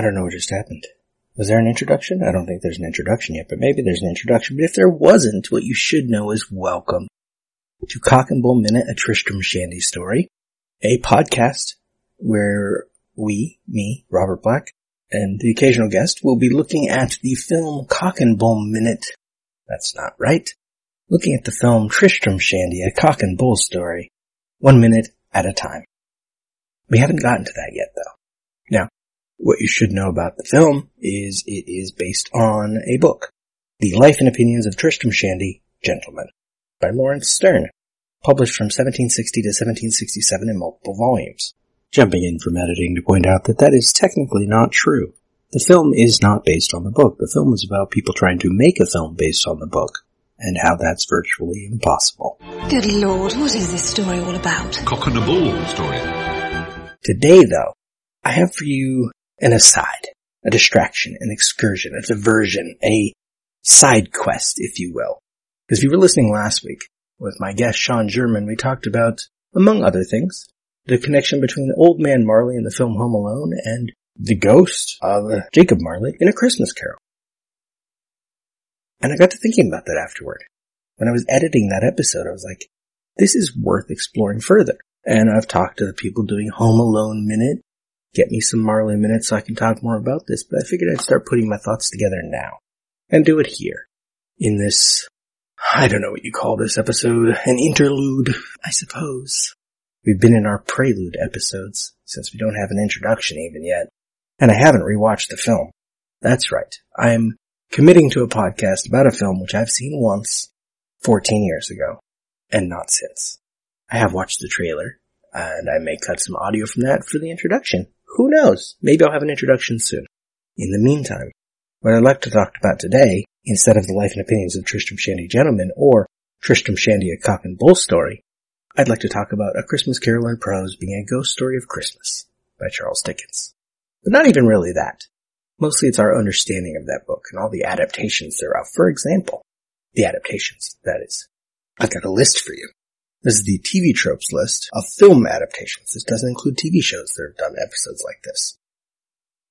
I don't know what just happened. Was there an introduction? I don't think there's an introduction yet, but maybe there's an introduction. But if there wasn't, what you should know is welcome to Cock and Bull Minute, a Tristram Shandy story, a podcast where we, me, Robert Black, and the occasional guest will be looking at the film Cock and Bull Minute. That's not right. Looking at the film Tristram Shandy, a cock and bull story, one minute at a time. We haven't gotten to that yet though. Now, what you should know about the film is it is based on a book, The Life and Opinions of Tristram Shandy, Gentleman, by Laurence Sterne, published from 1760 to 1767 in multiple volumes. Jumping in from editing to point out that that is technically not true. The film is not based on the book. The film is about people trying to make a film based on the book, and how that's virtually impossible. Good lord, what is this story all about? Cock and a bull story. Today though, I have for you an aside, a distraction, an excursion, a diversion, a side quest, if you will. Because if you were listening last week with my guest Sean German, we talked about, among other things, the connection between Old Man Marley in the film Home Alone and the ghost of Jacob Marley in A Christmas Carol. And I got to thinking about that afterward. When I was editing that episode, I was like, this is worth exploring further. And I've talked to the people doing Home Alone Minute, get me some Marley minutes so I can talk more about this, but I figured I'd start putting my thoughts together now. And do it here. In this, I don't know what you call this episode, an interlude, I suppose. We've been in our prelude episodes, since we don't have an introduction even yet. And I haven't rewatched the film. That's right. I'm committing to a podcast about a film which I've seen once, 14 years ago, and not since. I have watched the trailer, and I may cut some audio from that for the introduction. Who knows? Maybe I'll have an introduction soon. In the meantime, what I'd like to talk about today, instead of the life and opinions of Tristram Shandy Gentleman or Tristram Shandy a Cock and Bull story, I'd like to talk about A Christmas Carol in Prose being a ghost story of Christmas by Charles Dickens. But not even really that. Mostly it's our understanding of that book and all the adaptations thereof. For example, the adaptations, that is. I've got a list for you. This is the TV tropes list of film adaptations. This doesn't include TV shows that have done episodes like this.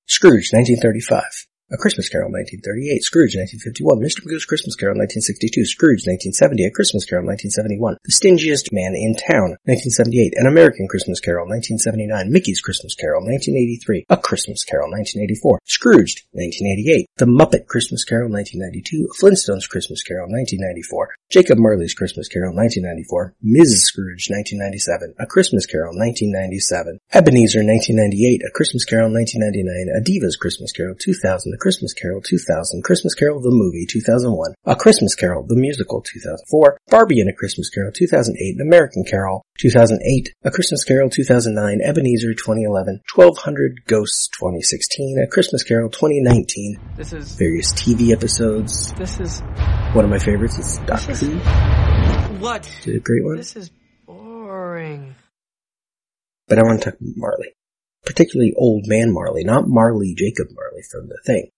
Scrooge, 1935. A Christmas Carol, 1938. Scrooge, 1951. Mr. Magoo's Christmas Carol, 1962. Scrooge, 1970. A Christmas Carol, 1971. The Stingiest Man in Town, 1978. An American Christmas Carol, 1979. Mickey's Christmas Carol, 1983. A Christmas Carol, 1984. Scrooged, 1988. The Muppet Christmas Carol, 1992. Flintstones Christmas Carol, 1994. Jacob Marley's Christmas Carol, 1994. Ms. Scrooge, 1997. A Christmas Carol, 1997. Ebenezer, 1998. A Christmas Carol, 1999. A Diva's Christmas Carol, 2000. Christmas Carol 2000, Christmas Carol the movie 2001, A Christmas Carol the musical 2004, Barbie and a Christmas Carol 2008, An American Carol 2008, A Christmas Carol 2009, Ebenezer 2011, 1200 Ghosts 2016, A Christmas Carol 2019, This is, various TV episodes. this is, One of my favorites is Doctor Who. what? It's a great one. This is boring. But I want to talk Marley. Particularly old man Marley, not Marley Jacob Marley from the thing.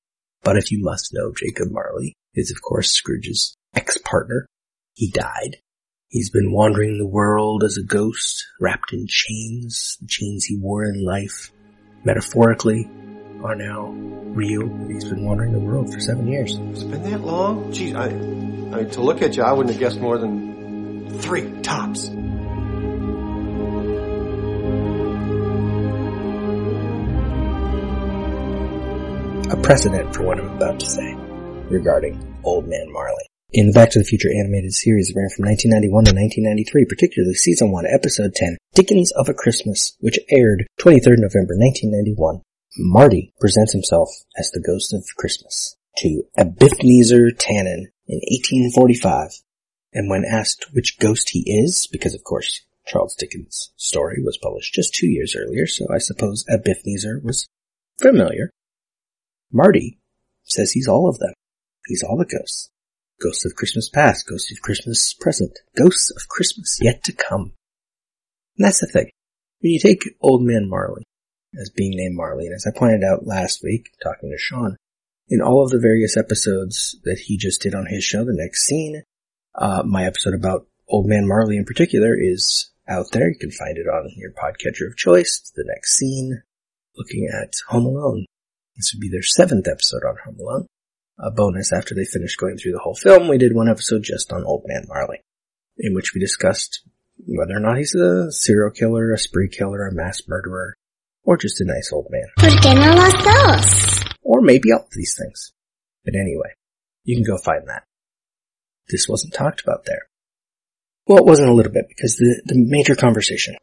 But if you must know, Jacob Marley is of course Scrooge's ex-partner. He died. He's been wandering the world as a ghost, wrapped in chains, the chains he wore in life, metaphorically, are now real. He's been wandering the world for seven years. It's been that long? Geez, I, I mean, to look at you, I wouldn't have guessed more than three tops. A precedent for what I'm about to say regarding Old Man Marley. In the Back to the Future animated series ran from 1991 to 1993, particularly season 1, episode 10, Dickens of a Christmas, which aired 23rd November 1991, Marty presents himself as the ghost of Christmas to Ebenezer Tannen in 1845. And when asked which ghost he is, because of course Charles Dickens' story was published just two years earlier, so I suppose Ebenezer was familiar. Marty says he's all of them. He's all the ghosts. Ghosts of Christmas past, ghosts of Christmas present, ghosts of Christmas yet to come. And that's the thing. When you take Old Man Marley as being named Marley, and as I pointed out last week, talking to Sean, in all of the various episodes that he just did on his show, The Next Scene, uh, my episode about Old Man Marley in particular is out there. You can find it on your podcatcher of choice. The Next Scene, looking at Home Alone. This would be their seventh episode on Home Alone. A bonus after they finished going through the whole film, we did one episode just on Old Man Marley, in which we discussed whether or not he's a serial killer, a spree killer, a mass murderer, or just a nice old man. ¿Por qué no los dos? Or maybe all of these things. But anyway, you can go find that. This wasn't talked about there. Well, it wasn't a little bit because the, the major conversation.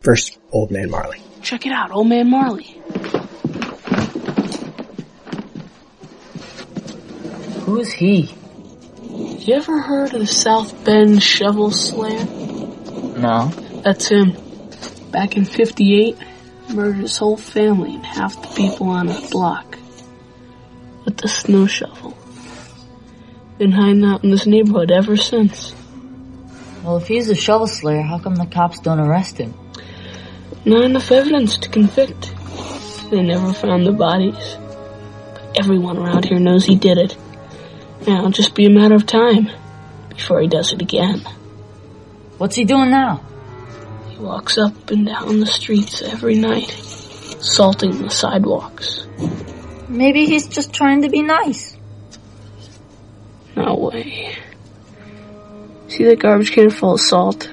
First, Old Man Marley. Check it out, Old Man Marley. Who's he? You ever heard of the South Bend Shovel Slayer? No. That's him. Back in 58, murdered his whole family and half the people on his block. With the snow shovel. Been hiding out in this neighborhood ever since. Well, if he's a shovel slayer, how come the cops don't arrest him? Not enough evidence to convict. They never found the bodies. But everyone around here knows he did it. Now it'll just be a matter of time before he does it again. What's he doing now? He walks up and down the streets every night, salting the sidewalks. Maybe he's just trying to be nice. No way. See that garbage can full of salt?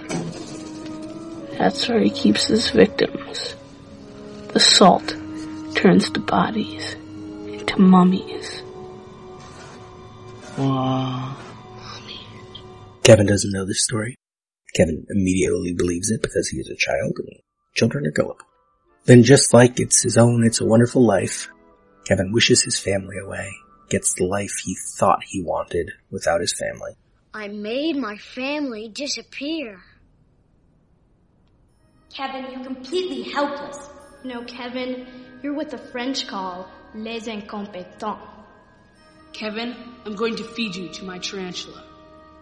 That's where he keeps his victims. The salt turns the bodies into mummies. Wow. Kevin doesn't know this story. Kevin immediately believes it because he is a child and children are gullible. Then just like it's his own It's a Wonderful Life, Kevin wishes his family away, gets the life he thought he wanted without his family. I made my family disappear. Kevin, you're completely helpless. No, Kevin, you're what the French call les incompetents. Kevin, I'm going to feed you to my tarantula.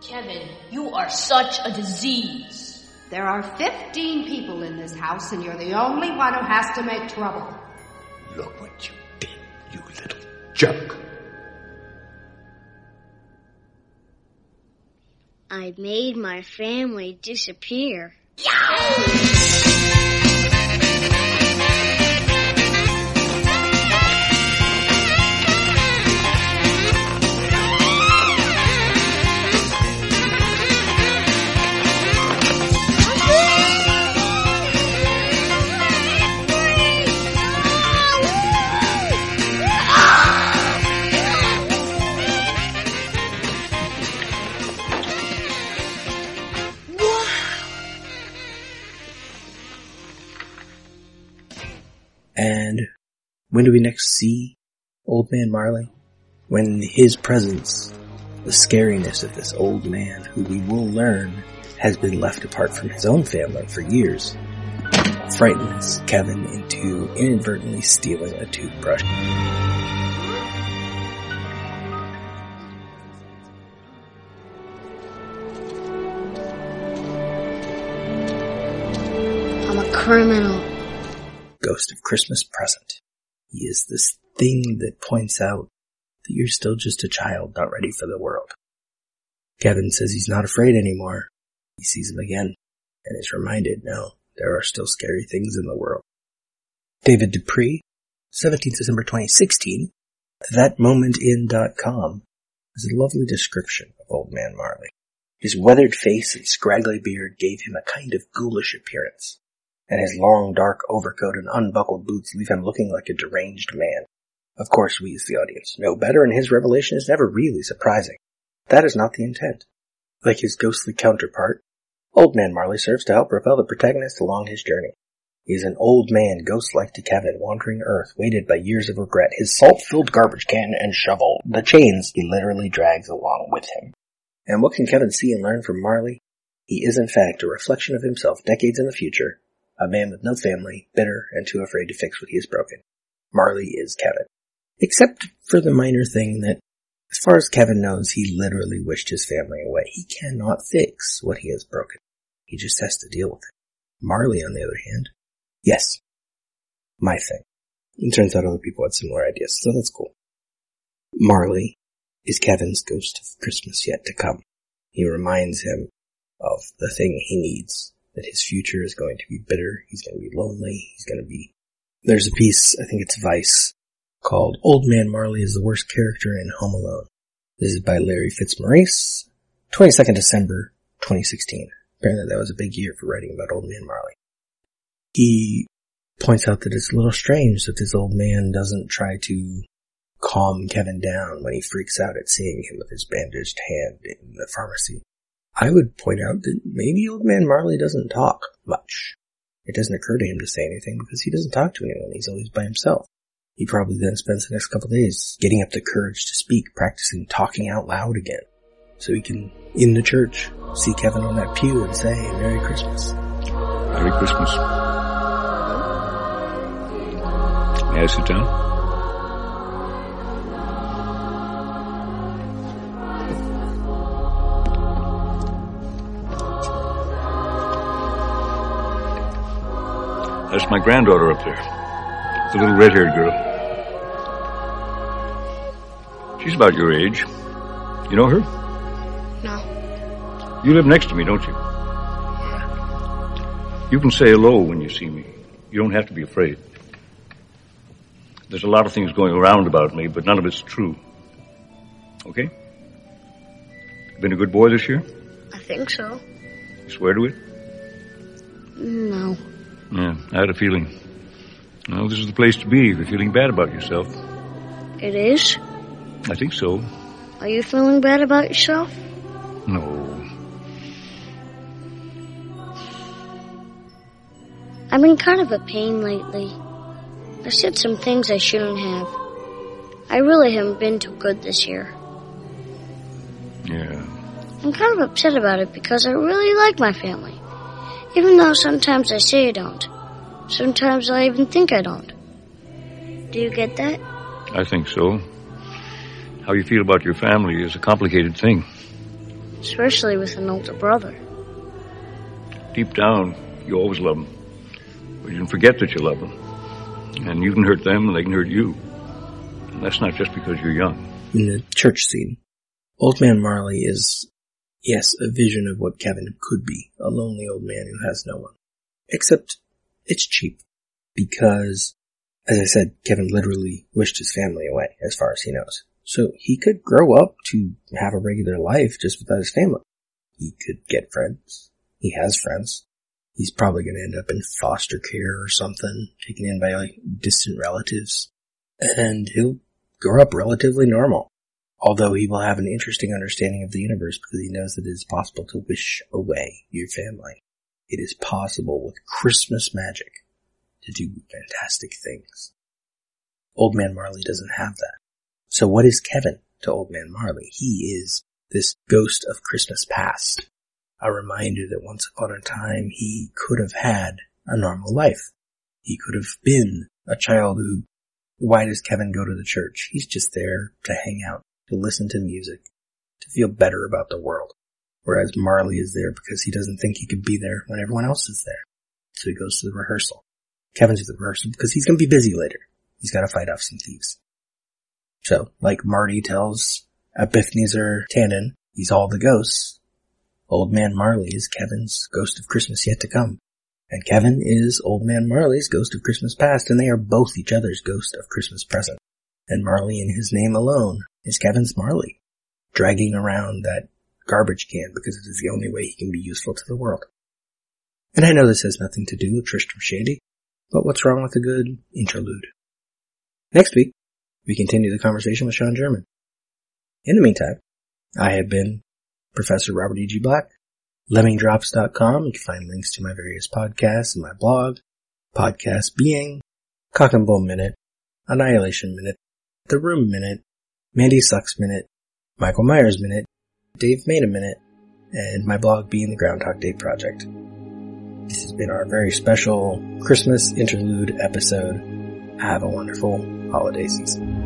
Kevin, you are such a disease. There are 15 people in this house, and you're the only one who has to make trouble. Look what you did, you little jerk. I made my family disappear. And when do we next see Old Man Marley? When his presence, the scariness of this old man who we will learn has been left apart from his own family for years, frightens Kevin into inadvertently stealing a toothbrush. I'm a criminal. Ghost of Christmas Present. He is this thing that points out that you're still just a child not ready for the world. Kevin says he's not afraid anymore. He sees him again and is reminded, no, there are still scary things in the world. David Dupree, 17th December 2016, thatmomentin.com has a lovely description of Old Man Marley. His weathered face and scraggly beard gave him a kind of ghoulish appearance, and his long dark overcoat and unbuckled boots leave him looking like a deranged man. Of course, we as the audience know better, and his revelation is never really surprising. That is not the intent. Like his ghostly counterpart, Old Man Marley serves to help propel the protagonist along his journey. He is an old man, ghost-like to Kevin, wandering Earth, weighted by years of regret, his salt-filled garbage can and shovel, the chains he literally drags along with him. And what can Kevin see and learn from Marley? He is in fact a reflection of himself decades in the future, a man with no family, bitter and too afraid to fix what he has broken. Marley is Kevin. Except for the minor thing that, as far as Kevin knows, he literally wished his family away. He cannot fix what he has broken. He just has to deal with it. Marley, on the other hand, yes, my thing. It turns out other people had similar ideas, so that's cool. Marley is Kevin's ghost of Christmas yet to come. He reminds him of the thing he needs, that his future is going to be bitter, he's going to be lonely, he's going to be... There's a piece, I think it's Vice, called Old Man Marley is the Worst Character in Home Alone. This is by Larry Fitzmaurice, 22nd December 2016. Apparently that was a big year for writing about Old Man Marley. He points out that it's a little strange that this old man doesn't try to calm Kevin down when he freaks out at seeing him with his bandaged hand in the pharmacy. I would point out that maybe old man Marley doesn't talk much. It doesn't occur to him to say anything because he doesn't talk to anyone. He's always by himself. He probably then spends the next couple days getting up the courage to speak, practicing talking out loud again. So he can, in the church, see Kevin on that pew and say, Merry Christmas. Merry Christmas. May I sit down? That's my granddaughter up there. The little red-haired girl. She's about your age. You know her? No. You live next to me, don't you? You can say hello when you see me. You don't have to be afraid. There's a lot of things going around about me, but none of it's true. Okay? Been a good boy this year? I think so. You swear to it? No. Yeah, I had a feeling. Well, this is the place to be if you're feeling bad about yourself. It is? I think so. Are you feeling bad about yourself? No. I've been kind of a pain lately. I said some things I shouldn't have. I really haven't been too good this year. Yeah. I'm kind of upset about it because I really like my family. Even though sometimes I say I don't. Sometimes I even think I don't. Do you get that? I think so. How you feel about your family is a complicated thing. Especially with an older brother. Deep down, you always love them. But you can forget that you love them. And you can hurt them and they can hurt you. And that's not just because you're young. In the church scene, Old Man Marley is, yes, a vision of what Kevin could be. A lonely old man who has no one. Except, it's cheap. Because, as I said, Kevin literally wished his family away, as far as he knows. So he could grow up to have a regular life just without his family. He could get friends. He has friends. He's probably going to end up in foster care or something, taken in by like distant relatives. And he'll grow up relatively normal. Although he will have an interesting understanding of the universe because he knows that it is possible to wish away your family. It is possible with Christmas magic to do fantastic things. Old Man Marley doesn't have that. So what is Kevin to Old Man Marley? He is this ghost of Christmas past. A reminder that once upon a time he could have had a normal life. He could have been a child who, why does Kevin go to the church? He's just there to hang out, to listen to music, to feel better about the world. Whereas Marley is there because he doesn't think he could be there when everyone else is there. So he goes to the rehearsal. Kevin's at the rehearsal because he's going to be busy later. He's got to fight off some thieves. So, like Marty tells Ebenezer Tannen, he's all the ghosts. Old Man Marley is Kevin's ghost of Christmas yet to come. And Kevin is Old Man Marley's ghost of Christmas past, and they are both each other's ghost of Christmas present. And Marley in his name alone is Kevin Marley, dragging around that garbage can because it is the only way he can be useful to the world. And I know this has nothing to do with Tristram Shandy, but what's wrong with a good interlude? Next week, we continue the conversation with Sean German. In the meantime, I have been Professor Robert E.G. Black, lemmingdrops.com. You can find links to my various podcasts and my blog, Podcast Being, Cock and Bull Minute, Annihilation Minute, The Room Minute, Mandy Sucks Minute, Michael Myers Minute, Dave Made a Minute, and my blog Being the Groundhog Day Project. This has been our very special Christmas interlude episode. Have a wonderful holiday season.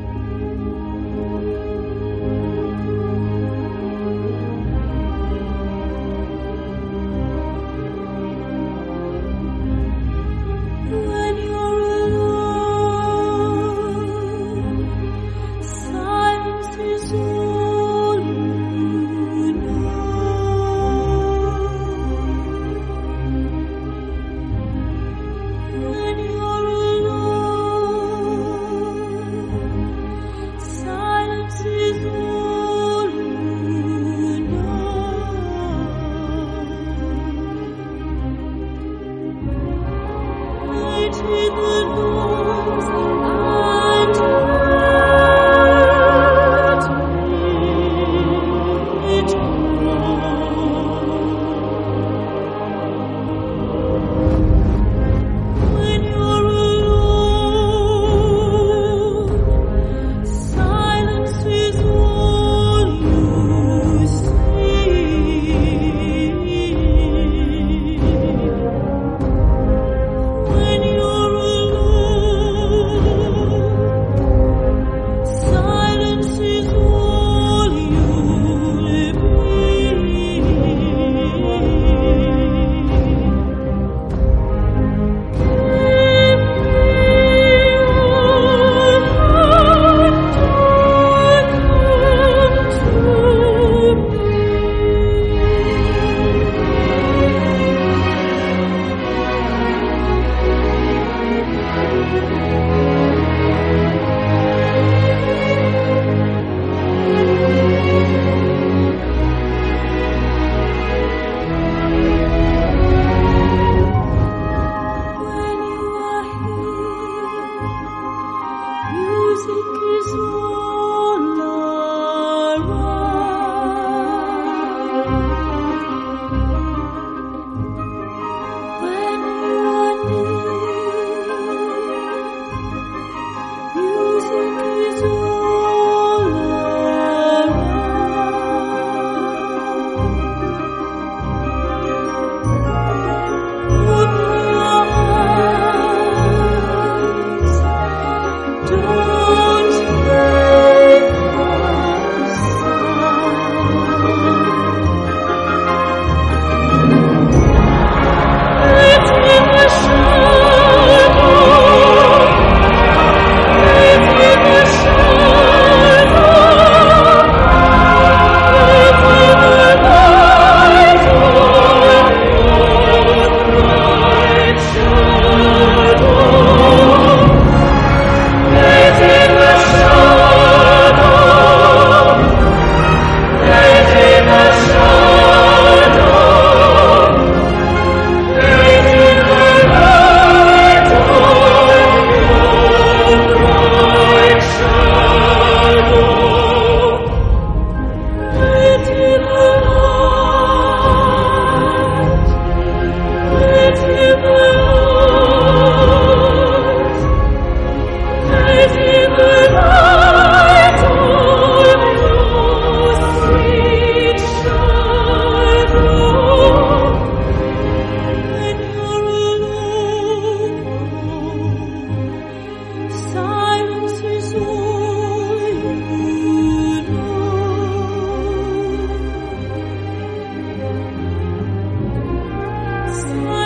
思念